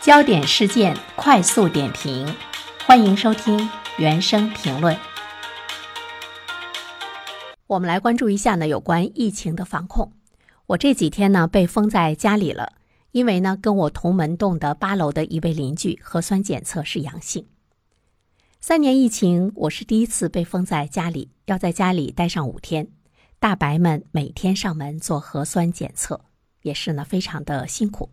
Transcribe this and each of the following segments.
焦点事件快速点评，欢迎收听原声评论。我们来关注一下呢，有关疫情的防控。我这几天呢被封在家里了，因为呢跟我同门栋的八楼的一位邻居核酸检测是阳性。三年疫情，我是第一次被封在家里，要在家里待上五天。大白们每天上门做核酸检测，也是呢非常的辛苦。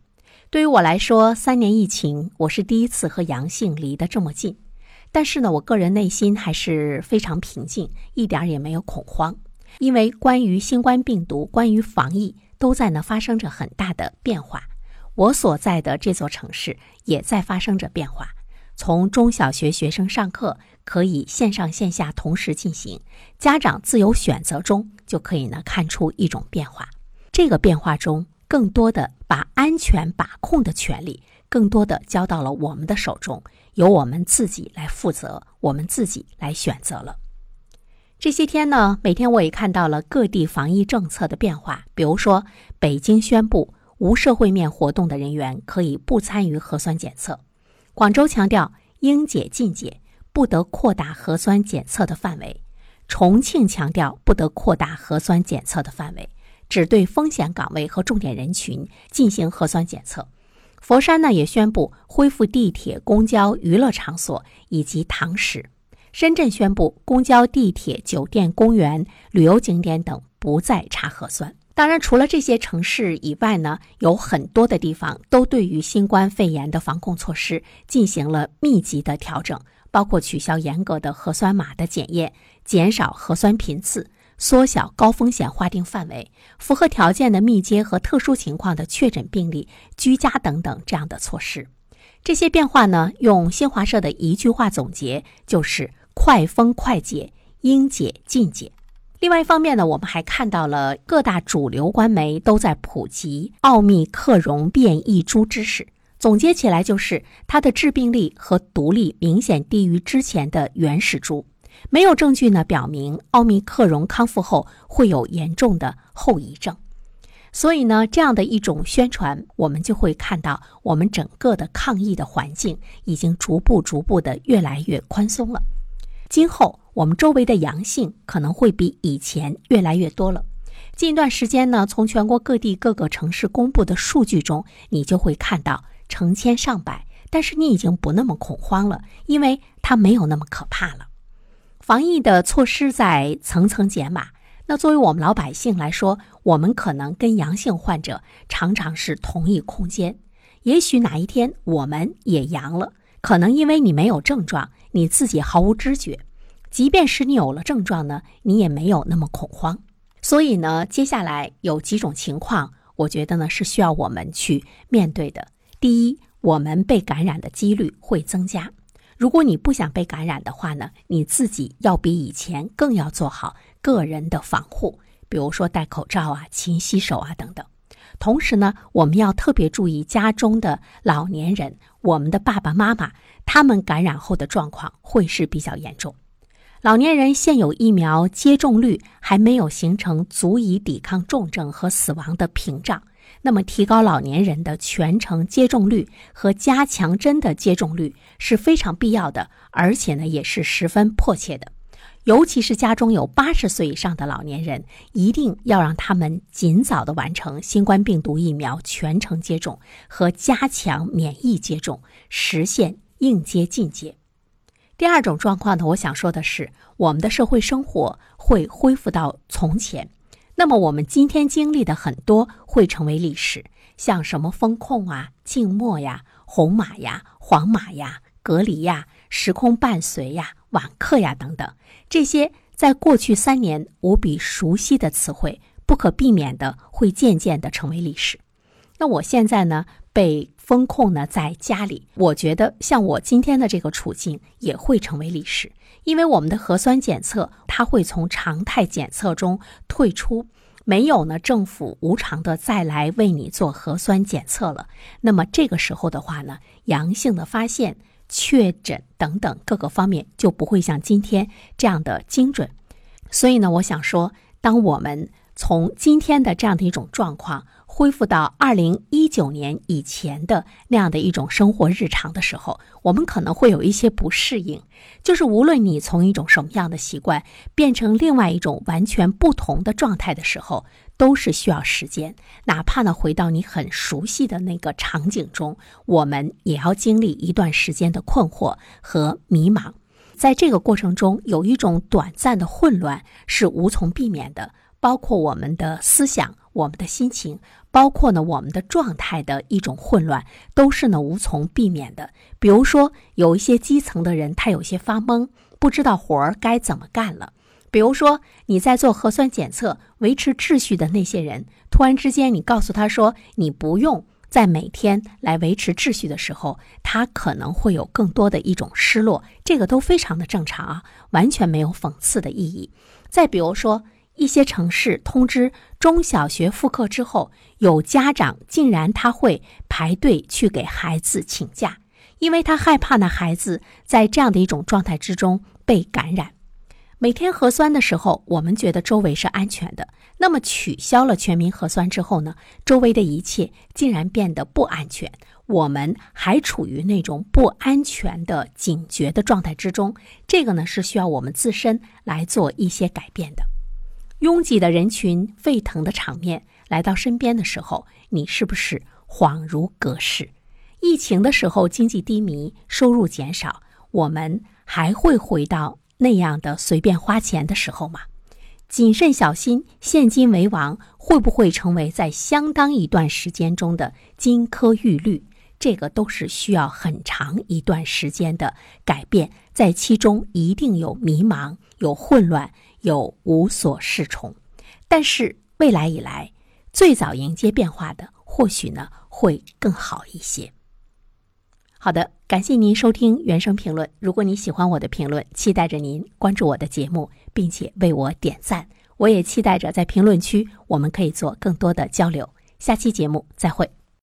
对于我来说，三年疫情，我是第一次和阳性离得这么近。但是呢，我个人内心还是非常平静，一点儿也没有恐慌。因为关于新冠病毒、关于防疫，都在呢发生着很大的变化。我所在的这座城市也在发生着变化。从中小学学生上课可以线上线下同时进行，家长自由选择中就可以呢看出一种变化。这个变化中。更多的把安全把控的权利，更多的交到了我们的手中，由我们自己来负责，我们自己来选择了。这些天呢，每天我也看到了各地防疫政策的变化，比如说北京宣布无社会面活动的人员可以不参与核酸检测，广州强调应解尽解，不得扩大核酸检测的范围，重庆强调不得扩大核酸检测的范围。只对风险岗位和重点人群进行核酸检测。佛山呢也宣布恢复地铁、公交、娱乐场所以及堂食。深圳宣布公交、地铁、酒店、公园、旅游景点等不再查核酸。当然，除了这些城市以外呢，有很多的地方都对于新冠肺炎的防控措施进行了密集的调整，包括取消严格的核酸码的检验，减少核酸频次。缩小高风险划定范围，符合条件的密接和特殊情况的确诊病例居家等等这样的措施，这些变化呢，用新华社的一句话总结就是“快封快解，应解尽解”。另外一方面呢，我们还看到了各大主流官媒都在普及奥密克戎变异株知识，总结起来就是它的致病力和毒力明显低于之前的原始株。没有证据呢，表明奥密克戎康复后会有严重的后遗症，所以呢，这样的一种宣传，我们就会看到我们整个的抗疫的环境已经逐步逐步的越来越宽松了。今后我们周围的阳性可能会比以前越来越多了。近一段时间呢，从全国各地各个城市公布的数据中，你就会看到成千上百，但是你已经不那么恐慌了，因为它没有那么可怕了。防疫的措施在层层减码，那作为我们老百姓来说，我们可能跟阳性患者常常是同一空间。也许哪一天我们也阳了，可能因为你没有症状，你自己毫无知觉；即便是你有了症状呢，你也没有那么恐慌。所以呢，接下来有几种情况，我觉得呢是需要我们去面对的。第一，我们被感染的几率会增加。如果你不想被感染的话呢，你自己要比以前更要做好个人的防护，比如说戴口罩啊、勤洗手啊等等。同时呢，我们要特别注意家中的老年人，我们的爸爸妈妈，他们感染后的状况会是比较严重。老年人现有疫苗接种率还没有形成足以抵抗重症和死亡的屏障。那么，提高老年人的全程接种率和加强针的接种率是非常必要的，而且呢，也是十分迫切的。尤其是家中有八十岁以上的老年人，一定要让他们尽早的完成新冠病毒疫苗全程接种和加强免疫接种，实现应接尽接。第二种状况呢，我想说的是，我们的社会生活会恢复到从前。那么我们今天经历的很多会成为历史，像什么风控啊、静默呀、红码呀、黄码呀、隔离呀、时空伴随呀、网课呀等等，这些在过去三年无比熟悉的词汇，不可避免的会渐渐的成为历史。那我现在呢被风控呢在家里，我觉得像我今天的这个处境也会成为历史。因为我们的核酸检测，它会从常态检测中退出，没有呢政府无偿的再来为你做核酸检测了。那么这个时候的话呢，阳性的发现、确诊等等各个方面就不会像今天这样的精准。所以呢，我想说，当我们从今天的这样的一种状况。恢复到二零一九年以前的那样的一种生活日常的时候，我们可能会有一些不适应。就是无论你从一种什么样的习惯变成另外一种完全不同的状态的时候，都是需要时间。哪怕呢回到你很熟悉的那个场景中，我们也要经历一段时间的困惑和迷茫。在这个过程中，有一种短暂的混乱是无从避免的，包括我们的思想、我们的心情，包括呢我们的状态的一种混乱，都是呢无从避免的。比如说，有一些基层的人，他有些发懵，不知道活儿该怎么干了。比如说，你在做核酸检测、维持秩序的那些人，突然之间你告诉他说，你不用。在每天来维持秩序的时候，他可能会有更多的一种失落，这个都非常的正常啊，完全没有讽刺的意义。再比如说，一些城市通知中小学复课之后，有家长竟然他会排队去给孩子请假，因为他害怕呢孩子在这样的一种状态之中被感染。每天核酸的时候，我们觉得周围是安全的。那么取消了全民核酸之后呢？周围的一切竟然变得不安全，我们还处于那种不安全的警觉的状态之中。这个呢是需要我们自身来做一些改变的。拥挤的人群、沸腾的场面来到身边的时候，你是不是恍如隔世？疫情的时候，经济低迷，收入减少，我们还会回到那样的随便花钱的时候吗？谨慎小心，现金为王，会不会成为在相当一段时间中的金科玉律？这个都是需要很长一段时间的改变，在其中一定有迷茫、有混乱、有无所适从。但是未来以来，最早迎接变化的，或许呢会更好一些。好的，感谢您收听原声评论。如果你喜欢我的评论，期待着您关注我的节目，并且为我点赞。我也期待着在评论区我们可以做更多的交流。下期节目再会。